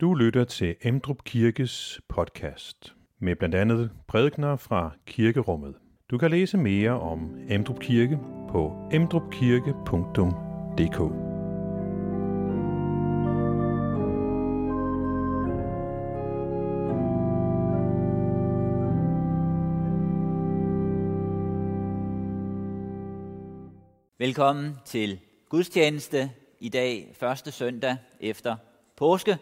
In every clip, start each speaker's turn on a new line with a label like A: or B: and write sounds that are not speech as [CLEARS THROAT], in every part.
A: Du lytter til Emdrup Kirkes podcast med blandt andet prædikner fra kirkerummet. Du kan læse mere om Emdrup Kirke på emdrupkirke.dk.
B: Velkommen til gudstjeneste i dag, første søndag efter påske.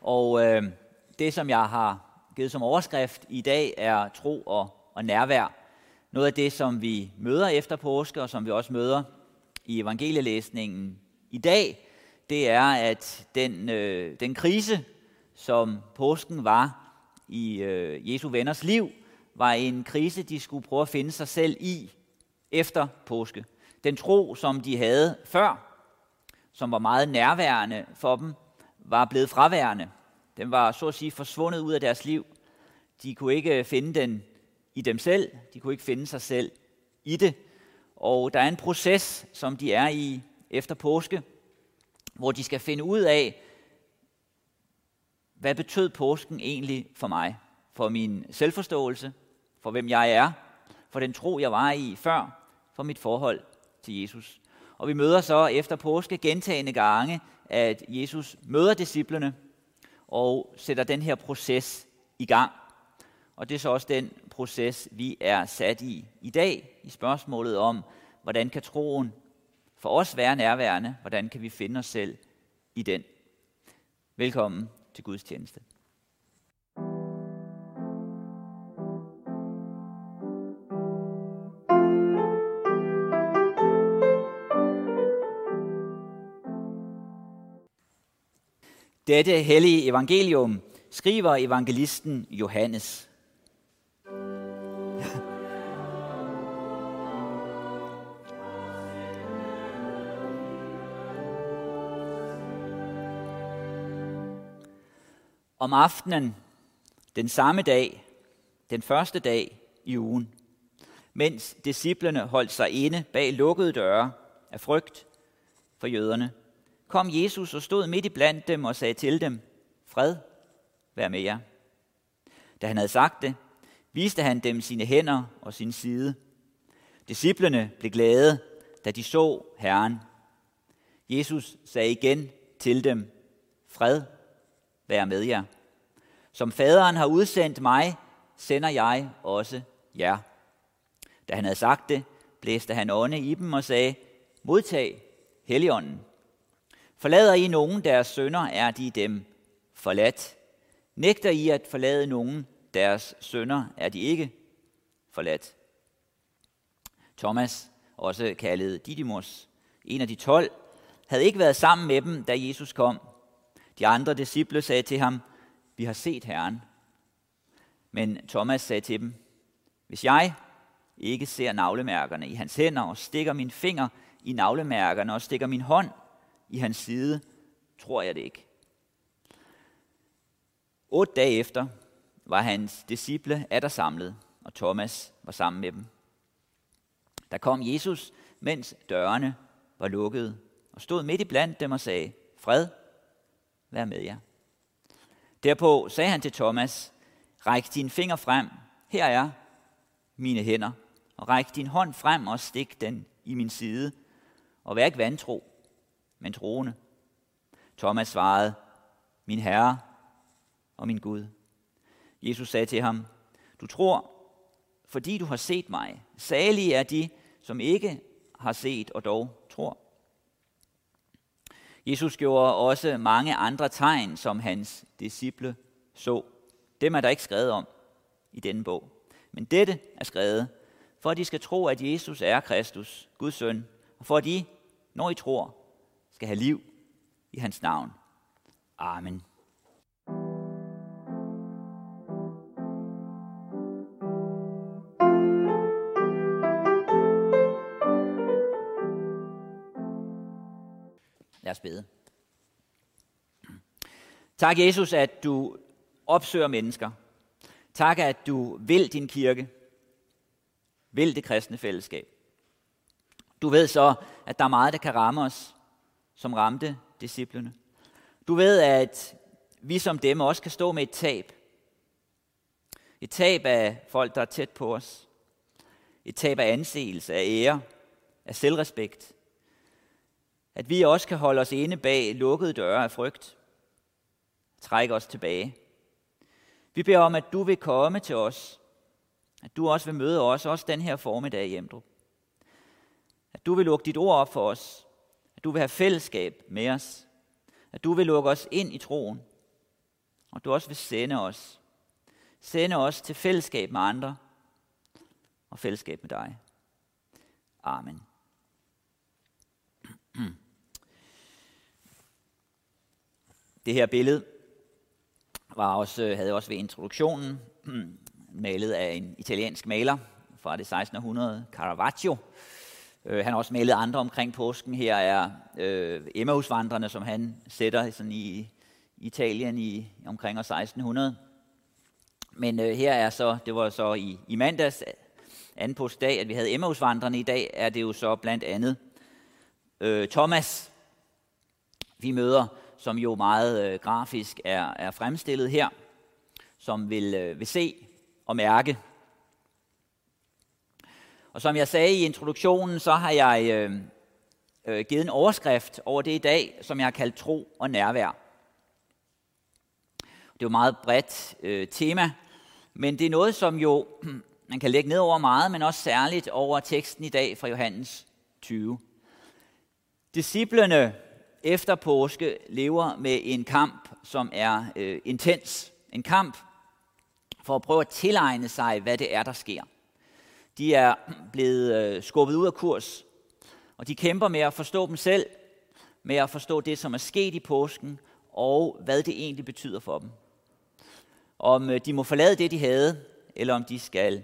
B: Og øh, det, som jeg har givet som overskrift i dag, er tro og, og nærvær. Noget af det, som vi møder efter påske, og som vi også møder i evangelielæsningen i dag, det er, at den, øh, den krise, som påsken var i øh, Jesu venners liv, var en krise, de skulle prøve at finde sig selv i efter påske. Den tro, som de havde før, som var meget nærværende for dem, var blevet fraværende. Den var så at sige forsvundet ud af deres liv. De kunne ikke øh, finde den i dem selv. De kunne ikke finde sig selv i det. Og der er en proces, som de er i efter påske, hvor de skal finde ud af, hvad betød påsken egentlig for mig? For min selvforståelse, for hvem jeg er, for den tro, jeg var i før, for mit forhold til Jesus. Og vi møder så efter påske gentagende gange, at Jesus møder disciplene og sætter den her proces i gang. Og det er så også den proces, vi er sat i i dag, i spørgsmålet om, hvordan kan troen for os være nærværende? Hvordan kan vi finde os selv i den? Velkommen til Guds tjeneste. Dette hellige evangelium skriver evangelisten Johannes. [LAUGHS] Om aftenen, den samme dag, den første dag i ugen, mens disciplene holdt sig inde bag lukkede døre af frygt for jøderne, kom Jesus og stod midt i blandt dem og sagde til dem, fred, vær med jer. Da han havde sagt det, viste han dem sine hænder og sin side. Disciplerne blev glade, da de så Herren. Jesus sagde igen til dem, fred, vær med jer. Som faderen har udsendt mig, sender jeg også jer. Da han havde sagt det, blæste han ånde i dem og sagde, modtag Helligånden. Forlader I nogen deres sønder, er de dem forladt. Nægter I at forlade nogen deres sønder, er de ikke forladt. Thomas, også kaldet Didymus, en af de tolv, havde ikke været sammen med dem, da Jesus kom. De andre disciple sagde til ham, vi har set Herren. Men Thomas sagde til dem, hvis jeg ikke ser navlemærkerne i hans hænder og stikker min finger i navlemærkerne og stikker min hånd i hans side, tror jeg det ikke. Otte dage efter var hans disciple der samlet, og Thomas var sammen med dem. Der kom Jesus, mens dørene var lukkede, og stod midt i blandt dem og sagde, fred, vær med jer. Derpå sagde han til Thomas, ræk din finger frem, her er mine hænder, og ræk din hånd frem og stik den i min side, og vær ikke vantro, men troende. Thomas svarede, min Herre og min Gud. Jesus sagde til ham, du tror, fordi du har set mig. Salige er de, som ikke har set og dog tror. Jesus gjorde også mange andre tegn, som hans disciple så. Dem er der ikke skrevet om i denne bog. Men dette er skrevet, for at de skal tro, at Jesus er Kristus, Guds søn, og for at de, når I tror, skal have liv i hans navn. Amen. Lad os bede. Tak, Jesus, at du opsøger mennesker. Tak, at du vil din kirke. Vil det kristne fællesskab. Du ved så, at der er meget, der kan ramme os, som ramte disciplene. Du ved, at vi som dem også kan stå med et tab. Et tab af folk, der er tæt på os. Et tab af anseelse, af ære, af selvrespekt. At vi også kan holde os inde bag lukkede døre af frygt. Trække os tilbage. Vi beder om, at du vil komme til os. At du også vil møde os, også den her formiddag i Emdrup. At du vil lukke dit ord op for os. At du vil have fællesskab med os. At du vil lukke os ind i troen. Og du også vil sende os. Sende os til fællesskab med andre og fællesskab med dig. Amen. Det her billede var også, havde også ved introduktionen malet af en italiensk maler fra det 1600, Caravaggio. Øh, han har også malet andre omkring påsken. Her er øh, Emmausvandrene, som han sætter sådan i Italien i omkring år 1600. Men øh, her er så, det var så i, i mandags, anden påskedag, at vi havde Emmausvandrene. I dag er det jo så blandt andet øh, Thomas, vi møder, som jo meget øh, grafisk er, er fremstillet her, som vil, øh, vil se og mærke. Og som jeg sagde i introduktionen, så har jeg øh, øh, givet en overskrift over det i dag, som jeg har kaldt tro og nærvær. Det er jo et meget bredt øh, tema, men det er noget, som jo [CLEARS THROAT] man kan lægge ned over meget, men også særligt over teksten i dag fra Johannes 20. Disciplerne efter påske lever med en kamp, som er øh, intens. En kamp for at prøve at tilegne sig, hvad det er, der sker. De er blevet øh, skubbet ud af kurs, og de kæmper med at forstå dem selv, med at forstå det, som er sket i påsken, og hvad det egentlig betyder for dem. Om øh, de må forlade det, de havde, eller om de skal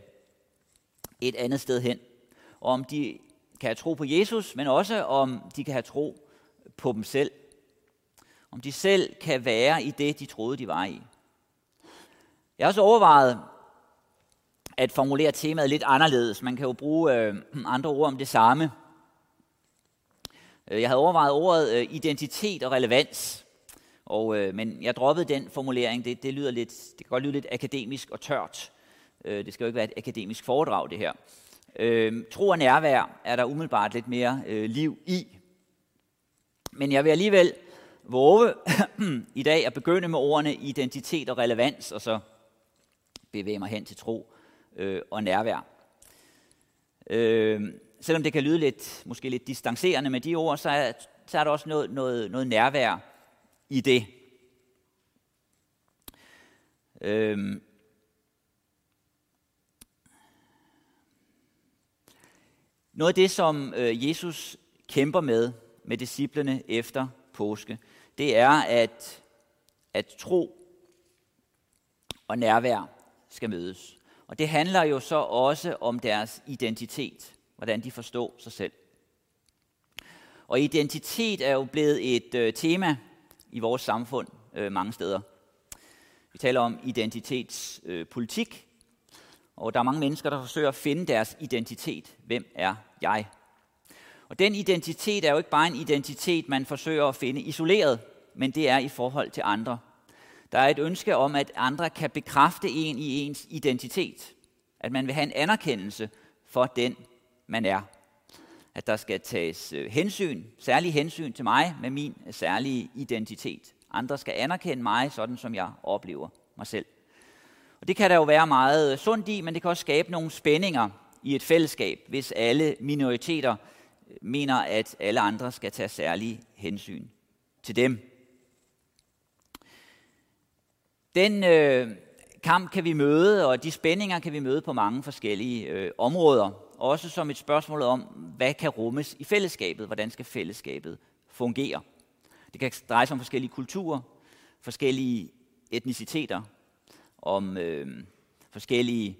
B: et andet sted hen. Og om de kan have tro på Jesus, men også om de kan have tro på dem selv. Om de selv kan være i det, de troede, de var i. Jeg har også overvejet at formulere temaet lidt anderledes. Man kan jo bruge øh, andre ord om det samme. Øh, jeg havde overvejet ordet øh, identitet og relevans, og, øh, men jeg droppede den formulering. Det, det, lyder lidt, det kan godt lyde lidt akademisk og tørt. Øh, det skal jo ikke være et akademisk foredrag, det her. Øh, tro og nærvær er der umiddelbart lidt mere øh, liv i. Men jeg vil alligevel våge [CLEARS THROAT] i dag at begynde med ordene identitet og relevans, og så bevæge mig hen til tro øh, og nærvær. Øh, selvom det kan lyde lidt, måske lidt distancerende med de ord, så er, så er der også noget, noget, noget nærvær i det. Øh, noget af det, som øh, Jesus kæmper med med disciplene efter påske, det er, at, at tro og nærvær skal mødes. Og det handler jo så også om deres identitet, hvordan de forstår sig selv. Og identitet er jo blevet et øh, tema i vores samfund øh, mange steder. Vi taler om identitetspolitik, øh, og der er mange mennesker, der forsøger at finde deres identitet. Hvem er jeg? Og den identitet er jo ikke bare en identitet, man forsøger at finde isoleret, men det er i forhold til andre. Der er et ønske om, at andre kan bekræfte en i ens identitet. At man vil have en anerkendelse for den, man er. At der skal tages øh, hensyn, særlig hensyn til mig med min øh, særlige identitet. Andre skal anerkende mig, sådan som jeg oplever mig selv. Og det kan der jo være meget øh, sundt i, men det kan også skabe nogle spændinger i et fællesskab, hvis alle minoriteter mener, at alle andre skal tage særlig hensyn til dem. Den øh, kamp kan vi møde, og de spændinger kan vi møde på mange forskellige øh, områder. Også som et spørgsmål om, hvad kan rummes i fællesskabet? Hvordan skal fællesskabet fungere? Det kan dreje sig om forskellige kulturer, forskellige etniciteter, om øh, forskellige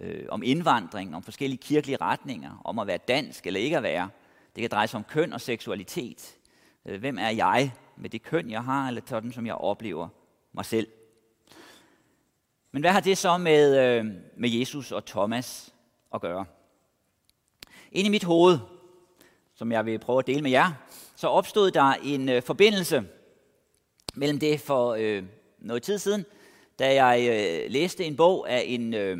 B: øh, om indvandring, om forskellige kirkelige retninger, om at være dansk eller ikke at være. Det kan dreje sig om køn og seksualitet. Øh, hvem er jeg med det køn, jeg har, eller sådan, som jeg oplever mig selv? Men hvad har det så med, øh, med Jesus og Thomas at gøre? Ind i mit hoved, som jeg vil prøve at dele med jer, så opstod der en øh, forbindelse mellem det for øh, noget tid siden, da jeg øh, læste en bog af en, øh,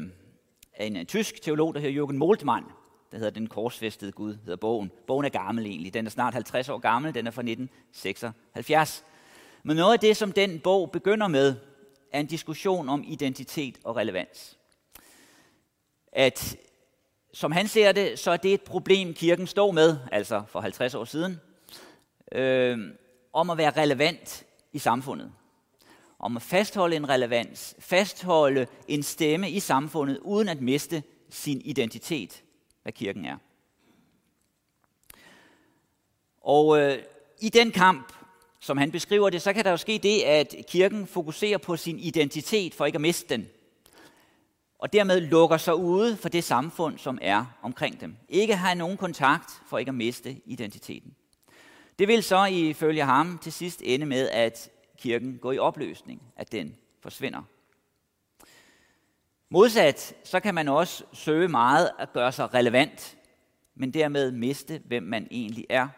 B: af en, en tysk teolog, der hedder Jürgen Moltmann, der hedder Den korsfæstede Gud, hedder bogen. Bogen er gammel egentlig. Den er snart 50 år gammel. Den er fra 1976. Men noget af det, som den bog begynder med, er en diskussion om identitet og relevans. At, som han ser det, så er det et problem, kirken står med, altså for 50 år siden, øh, om at være relevant i samfundet. Om at fastholde en relevans, fastholde en stemme i samfundet, uden at miste sin identitet, hvad kirken er. Og øh, i den kamp, som han beskriver det, så kan der jo ske det, at kirken fokuserer på sin identitet for ikke at miste den. Og dermed lukker sig ude for det samfund, som er omkring dem. Ikke har nogen kontakt for ikke at miste identiteten. Det vil så ifølge ham til sidst ende med, at kirken går i opløsning, at den forsvinder. Modsat, så kan man også søge meget at gøre sig relevant, men dermed miste, hvem man egentlig er.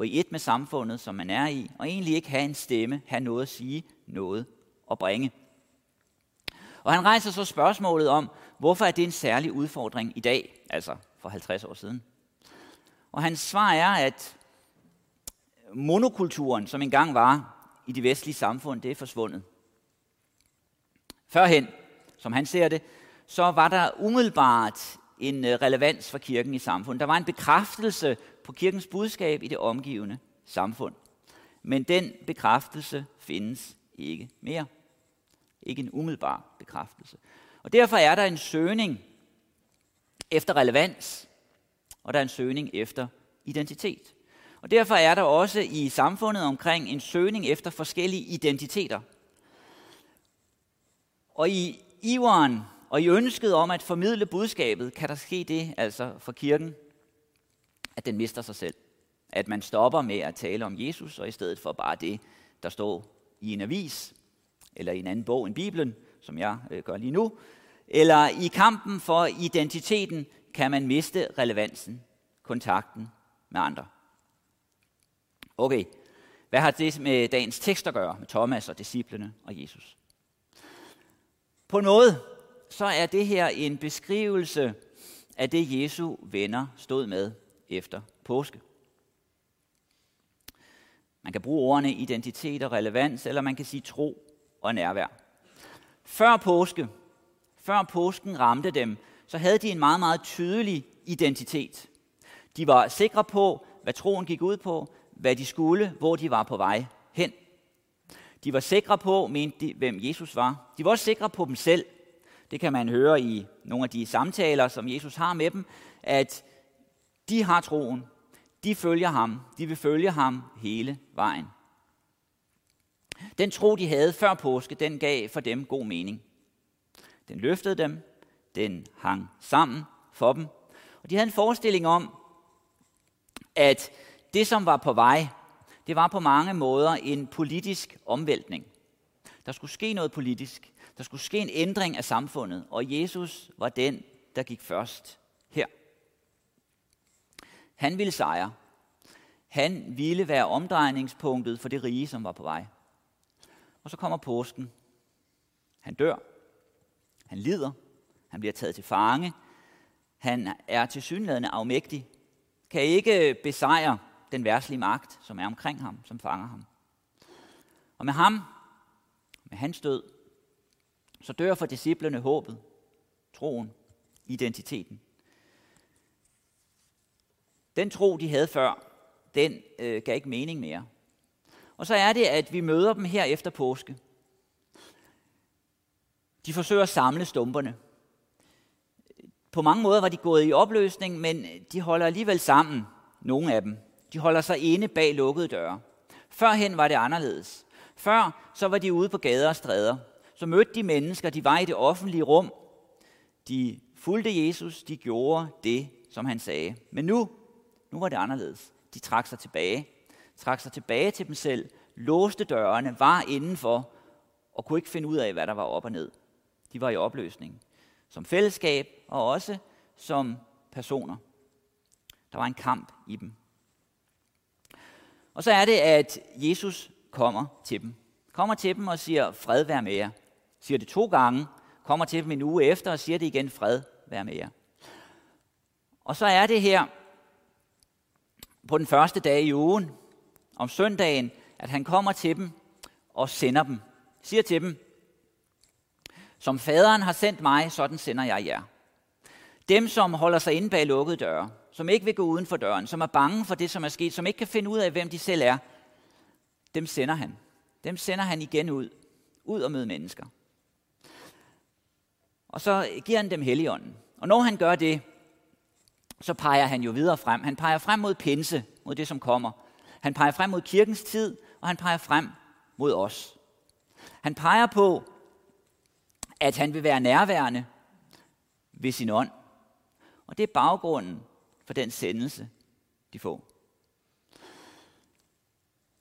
B: Gå i et med samfundet, som man er i, og egentlig ikke have en stemme, have noget at sige, noget at bringe. Og han rejser så spørgsmålet om, hvorfor er det en særlig udfordring i dag, altså for 50 år siden. Og hans svar er, at monokulturen, som engang var i de vestlige samfund, det er forsvundet. Førhen, som han ser det, så var der umiddelbart en øh, relevans for kirken i samfundet. Der var en bekræftelse på kirkens budskab i det omgivende samfund. Men den bekræftelse findes ikke mere. Ikke en umiddelbar bekræftelse. Og derfor er der en søgning efter relevans, og der er en søgning efter identitet. Og derfor er der også i samfundet omkring en søgning efter forskellige identiteter. Og i iveren og i ønsket om at formidle budskabet, kan der ske det altså for kirken, at den mister sig selv. At man stopper med at tale om Jesus, og i stedet for bare det, der står i en avis, eller i en anden bog end Bibelen, som jeg øh, gør lige nu, eller i kampen for identiteten, kan man miste relevansen, kontakten med andre. Okay, hvad har det med dagens tekst at gøre, med Thomas og disciplene og Jesus? På noget, så er det her en beskrivelse af det, Jesu venner stod med efter påske. Man kan bruge ordene identitet og relevans, eller man kan sige tro og nærvær. Før påske, før påsken ramte dem, så havde de en meget, meget tydelig identitet. De var sikre på, hvad troen gik ud på, hvad de skulle, hvor de var på vej hen. De var sikre på, mente de, hvem Jesus var. De var også sikre på dem selv. Det kan man høre i nogle af de samtaler, som Jesus har med dem, at de har troen, de følger ham, de vil følge ham hele vejen. Den tro, de havde før påske, den gav for dem god mening. Den løftede dem, den hang sammen for dem, og de havde en forestilling om, at det, som var på vej, det var på mange måder en politisk omvæltning. Der skulle ske noget politisk. Der skulle ske en ændring af samfundet, og Jesus var den, der gik først her. Han ville sejre. Han ville være omdrejningspunktet for det rige, som var på vej. Og så kommer påsken. Han dør. Han lider. Han bliver taget til fange. Han er til synlædende afmægtig. Kan ikke besejre den værtslige magt, som er omkring ham, som fanger ham. Og med ham, med hans død, så dør for disciplene håbet, troen, identiteten. Den tro, de havde før, den øh, gav ikke mening mere. Og så er det, at vi møder dem her efter påske. De forsøger at samle stumperne. På mange måder var de gået i opløsning, men de holder alligevel sammen, nogle af dem. De holder sig inde bag lukkede døre. Førhen var det anderledes. Før så var de ude på gader og stræder. Så mødte de mennesker, de var i det offentlige rum. De fulgte Jesus, de gjorde det, som han sagde. Men nu, nu var det anderledes. De trak sig tilbage. Trak sig tilbage til dem selv, låste dørene, var indenfor og kunne ikke finde ud af, hvad der var op og ned. De var i opløsning. Som fællesskab og også som personer. Der var en kamp i dem. Og så er det, at Jesus kommer til dem. kommer til dem og siger, fred vær med jer. Siger det to gange, kommer til dem en uge efter og siger det igen, fred vær med jer. Og så er det her på den første dag i ugen, om søndagen, at han kommer til dem og sender dem. Siger til dem, som faderen har sendt mig, sådan sender jeg jer. Dem, som holder sig inde bag lukkede døre, som ikke vil gå uden for døren, som er bange for det, som er sket, som ikke kan finde ud af, hvem de selv er, dem sender han. Dem sender han igen ud. Ud og møde mennesker. Og så giver han dem heligånden. Og når han gør det, så peger han jo videre frem. Han peger frem mod pinse, mod det, som kommer. Han peger frem mod kirkens tid, og han peger frem mod os. Han peger på, at han vil være nærværende ved sin ånd. Og det er baggrunden for den sendelse, de får.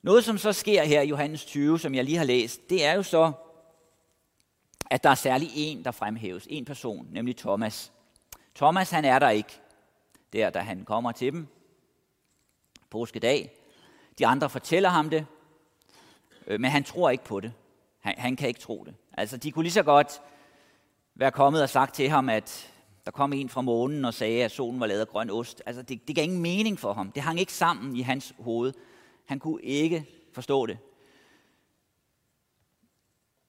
B: Noget, som så sker her i Johannes 20, som jeg lige har læst, det er jo så, at der er særlig en, der fremhæves. En person, nemlig Thomas. Thomas, han er der ikke, der da han kommer til dem. Påskedag. De andre fortæller ham det, øh, men han tror ikke på det. Han, han kan ikke tro det. Altså, de kunne lige så godt være kommet og sagt til ham, at der kom en fra månen og sagde, at solen var lavet af grøn ost. Altså, det, det gav ingen mening for ham. Det hang ikke sammen i hans hoved. Han kunne ikke forstå det.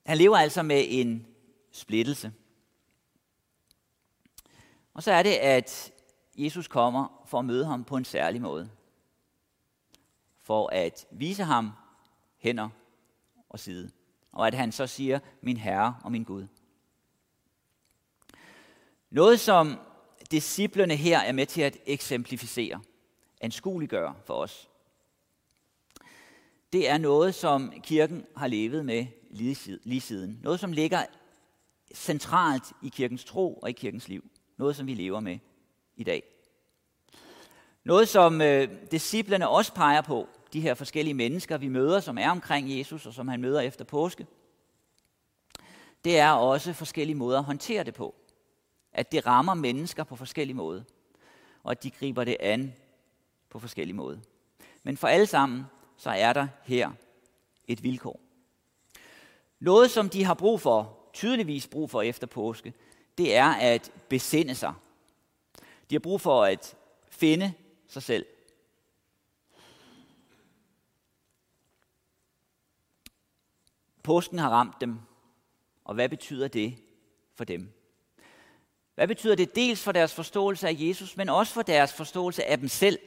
B: Han lever altså med en splittelse. Og så er det, at Jesus kommer for at møde ham på en særlig måde. For at vise ham hænder og side. Og at han så siger, min Herre og min Gud. Noget, som disciplerne her er med til at eksemplificere, anskueliggøre for os, det er noget, som kirken har levet med lige siden. Noget, som ligger centralt i kirkens tro og i kirkens liv. Noget, som vi lever med i dag. Noget, som øh, disciplerne også peger på, de her forskellige mennesker, vi møder, som er omkring Jesus, og som han møder efter påske, det er også forskellige måder at håndtere det på. At det rammer mennesker på forskellige måder, og at de griber det an på forskellige måder. Men for alle sammen, så er der her et vilkår. Noget, som de har brug for, tydeligvis brug for efter påske, det er at besinde sig. De har brug for at finde sig selv. Påsken har ramt dem, og hvad betyder det for dem? Hvad betyder det dels for deres forståelse af Jesus, men også for deres forståelse af dem selv?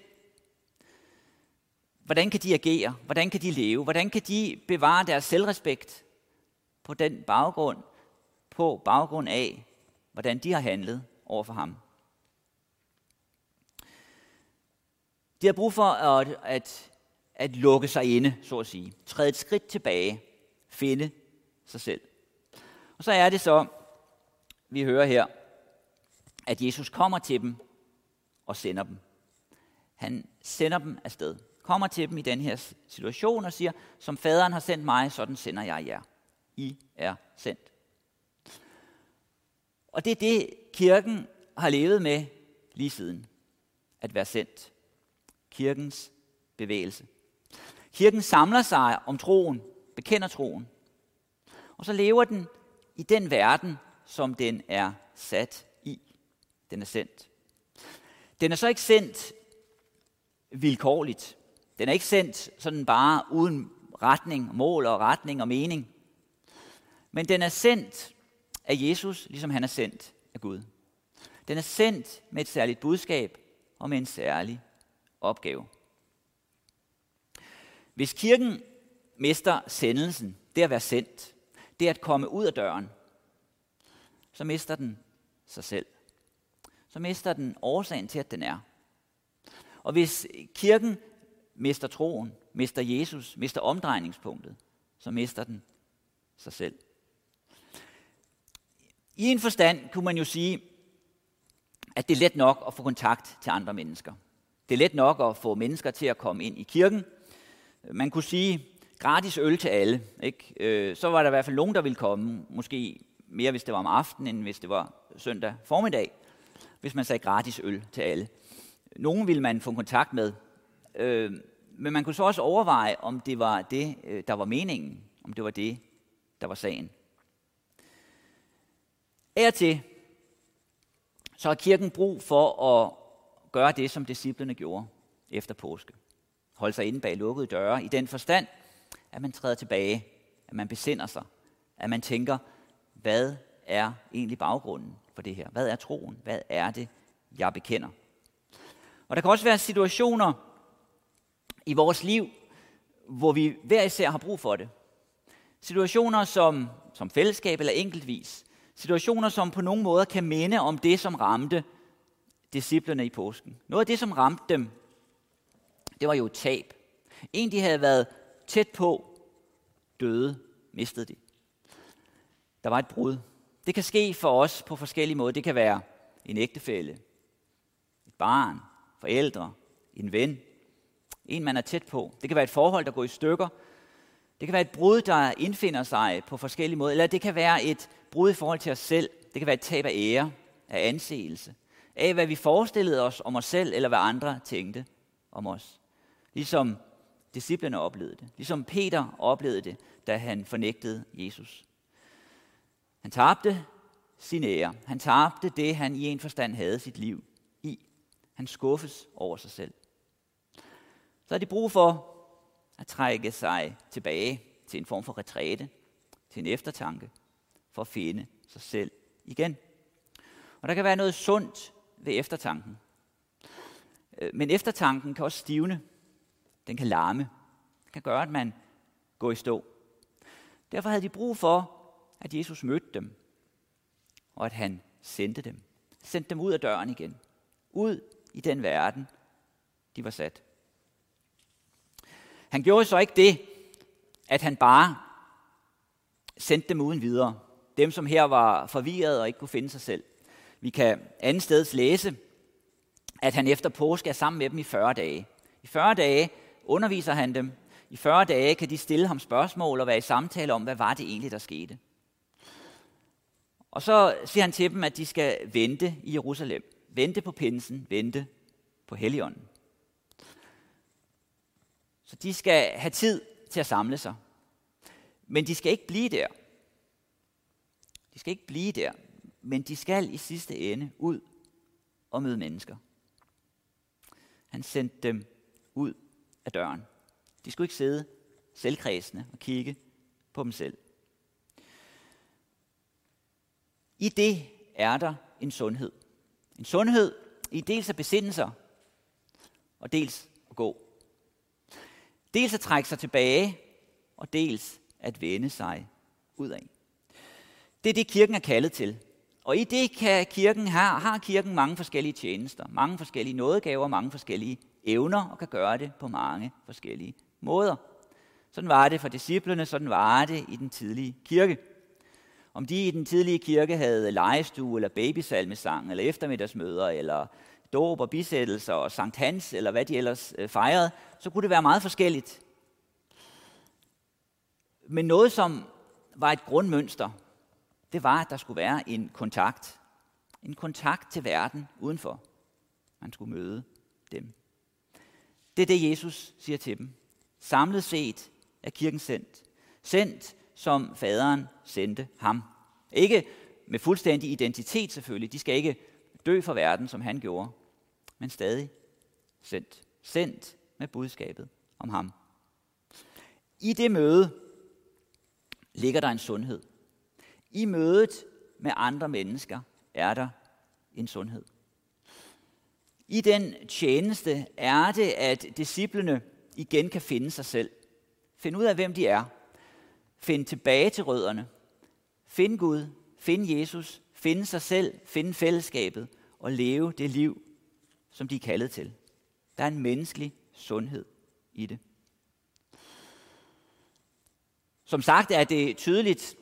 B: Hvordan kan de agere? Hvordan kan de leve? Hvordan kan de bevare deres selvrespekt på den baggrund, på baggrund af, hvordan de har handlet over for ham? De har brug for at, at, at lukke sig inde, så at sige. Træde et skridt tilbage. Finde sig selv. Og så er det så, vi hører her, at Jesus kommer til dem og sender dem. Han sender dem afsted. Kommer til dem i den her situation og siger, som faderen har sendt mig, sådan sender jeg jer. I er sendt. Og det er det, kirken har levet med lige siden. At være sendt. Kirkens bevægelse. Kirken samler sig om troen, bekender troen. Og så lever den i den verden, som den er sat i. Den er sendt. Den er så ikke sendt vilkårligt. Den er ikke sendt sådan bare uden retning, mål og retning og mening. Men den er sendt af Jesus, ligesom han er sendt af Gud. Den er sendt med et særligt budskab og med en særlig opgave. Hvis kirken mister sendelsen, det at være sendt, det at komme ud af døren, så mister den sig selv. Så mister den årsagen til, at den er. Og hvis kirken mister troen, mister Jesus, mister omdrejningspunktet, så mister den sig selv. I en forstand kunne man jo sige, at det er let nok at få kontakt til andre mennesker. Det er let nok at få mennesker til at komme ind i kirken. Man kunne sige, gratis øl til alle. Ikke? Øh, så var der i hvert fald nogen, der ville komme. Måske mere, hvis det var om aftenen, end hvis det var søndag formiddag. Hvis man sagde gratis øl til alle. Nogen ville man få kontakt med. Øh, men man kunne så også overveje, om det var det, øh, der var meningen. om det var det, der var sagen. Af til, så har kirken brug for at gøre det, som disciplene gjorde efter påske. Holde sig inde bag lukkede døre i den forstand, at man træder tilbage, at man besinder sig, at man tænker, hvad er egentlig baggrunden for det her? Hvad er troen? Hvad er det, jeg bekender? Og der kan også være situationer i vores liv, hvor vi hver især har brug for det. Situationer som, som fællesskab eller enkeltvis. Situationer, som på nogen måder kan minde om det, som ramte disciplerne i påsken. Noget af det, som ramte dem, det var jo tab. En, de havde været tæt på, døde, mistede de. Der var et brud. Det kan ske for os på forskellige måder. Det kan være en ægtefælle, et barn, forældre, en ven, en man er tæt på. Det kan være et forhold, der går i stykker. Det kan være et brud, der indfinder sig på forskellige måder. Eller det kan være et brud i forhold til os selv. Det kan være et tab af ære, af anseelse, af hvad vi forestillede os om os selv, eller hvad andre tænkte om os. Ligesom disciplene oplevede det. Ligesom Peter oplevede det, da han fornægtede Jesus. Han tabte sin ære. Han tabte det, han i en forstand havde sit liv i. Han skuffes over sig selv. Så har de brug for at trække sig tilbage til en form for retræte, til en eftertanke, for at finde sig selv igen. Og der kan være noget sundt ved eftertanken. Øh, men eftertanken kan også stivne. Den kan larme. Den kan gøre, at man går i stå. Derfor havde de brug for, at Jesus mødte dem, og at han sendte dem. Sendte dem ud af døren igen. Ud i den verden, de var sat. Han gjorde så ikke det, at han bare sendte dem uden videre. Dem, som her var forvirret og ikke kunne finde sig selv. Vi kan andet steds læse, at han efter påske er sammen med dem i 40 dage. I 40 dage underviser han dem. I 40 dage kan de stille ham spørgsmål og være i samtale om, hvad var det egentlig, der skete. Og så siger han til dem, at de skal vente i Jerusalem. Vente på pinsen, vente på Helligånden. Så de skal have tid til at samle sig. Men de skal ikke blive der. De skal ikke blive der, men de skal i sidste ende ud og møde mennesker. Han sendte dem ud af døren. De skulle ikke sidde selvkredsende og kigge på dem selv. I det er der en sundhed. En sundhed i dels at besinde sig, og dels at gå. Dels at trække sig tilbage, og dels at vende sig ud af. Det er det, kirken er kaldet til. Og i det kan kirken har, har kirken mange forskellige tjenester, mange forskellige nådegaver, mange forskellige evner, og kan gøre det på mange forskellige måder. Sådan var det for disciplene, sådan var det i den tidlige kirke. Om de i den tidlige kirke havde legestue, eller babysalmesang, eller eftermiddagsmøder, eller dåb og bisættelser, og Sankt Hans, eller hvad de ellers øh, fejrede, så kunne det være meget forskelligt. Men noget, som var et grundmønster, det var, at der skulle være en kontakt. En kontakt til verden udenfor. Man skulle møde dem. Det er det, Jesus siger til dem. Samlet set er kirken sendt. Sendt, som faderen sendte ham. Ikke med fuldstændig identitet selvfølgelig. De skal ikke dø for verden, som han gjorde. Men stadig sendt. Sendt med budskabet om ham. I det møde ligger der en sundhed. I mødet med andre mennesker er der en sundhed. I den tjeneste er det, at disciplene igen kan finde sig selv. Finde ud af, hvem de er. Finde tilbage til rødderne. Finde Gud. Finde Jesus. Finde sig selv. Finde fællesskabet. Og leve det liv, som de er kaldet til. Der er en menneskelig sundhed i det. Som sagt er det tydeligt,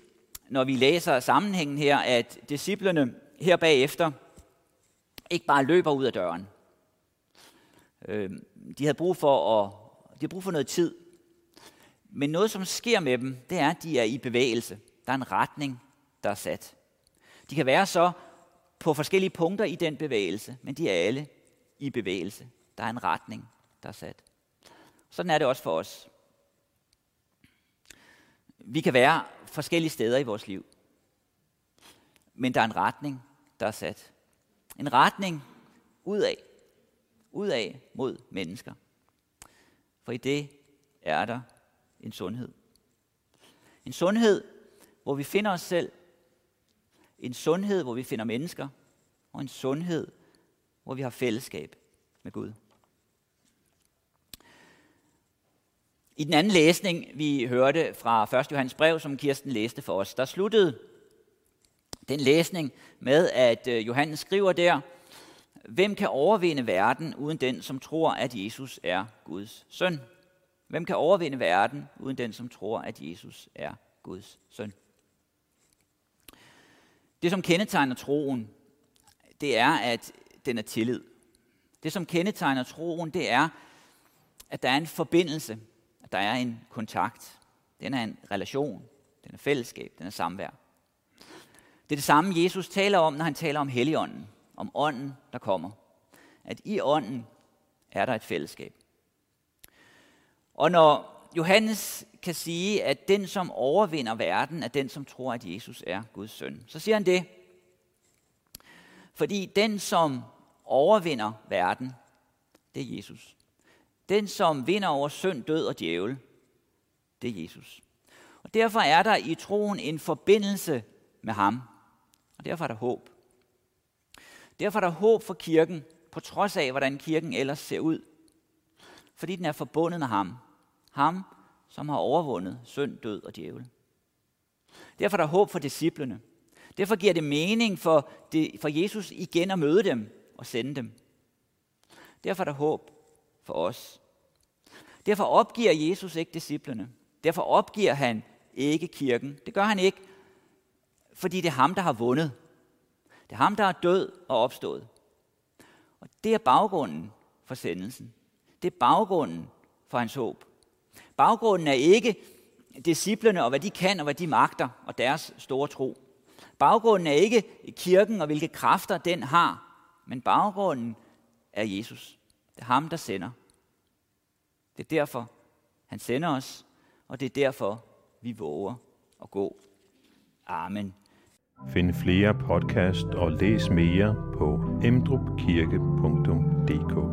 B: når vi læser sammenhængen her, at disciplerne her bagefter ikke bare løber ud af døren. Øhm, de havde brug for, at, de havde brug for noget tid. Men noget, som sker med dem, det er, at de er i bevægelse. Der er en retning, der er sat. De kan være så på forskellige punkter i den bevægelse, men de er alle i bevægelse. Der er en retning, der er sat. Sådan er det også for os. Vi kan være forskellige steder i vores liv. Men der er en retning, der er sat. En retning udad. Udad mod mennesker. For i det er der en sundhed. En sundhed, hvor vi finder os selv. En sundhed, hvor vi finder mennesker. Og en sundhed, hvor vi har fællesskab med Gud. I den anden læsning, vi hørte fra 1. Johannes brev, som Kirsten læste for os, der sluttede den læsning med, at øh, Johannes skriver der, Hvem kan overvinde verden uden den, som tror, at Jesus er Guds søn? Hvem kan overvinde verden uden den, som tror, at Jesus er Guds søn? Det, som kendetegner troen, det er, at den er tillid. Det, som kendetegner troen, det er, at der er en forbindelse, at der er en kontakt. Den er en relation, den er fællesskab, den er samvær. Det er det samme, Jesus taler om, når han taler om Helligånden, om ånden, der kommer. At i ånden er der et fællesskab. Og når Johannes kan sige, at den, som overvinder verden, er den, som tror, at Jesus er Guds søn, så siger han det, fordi den, som overvinder verden, det er Jesus. Den, som vinder over synd, død og djævel, det er Jesus. Og derfor er der i troen en forbindelse med ham. Og derfor er der håb. Derfor er der håb for kirken, på trods af, hvordan kirken ellers ser ud. Fordi den er forbundet med ham. Ham, som har overvundet synd, død og djævel. Derfor er der håb for disciplene. Derfor giver det mening for, det, for Jesus igen at møde dem og sende dem. Derfor er der håb for os. Derfor opgiver Jesus ikke disciplene. Derfor opgiver han ikke kirken. Det gør han ikke, fordi det er ham, der har vundet. Det er ham, der er død og opstået. Og det er baggrunden for sendelsen. Det er baggrunden for hans håb. Baggrunden er ikke disciplene og hvad de kan og hvad de magter og deres store tro. Baggrunden er ikke kirken og hvilke kræfter den har, men baggrunden er Jesus. Det er ham, der sender. Det er derfor, han sender os, og det er derfor, vi våger at gå. Amen.
A: Find flere podcast og læs mere på emdrupkirke.dk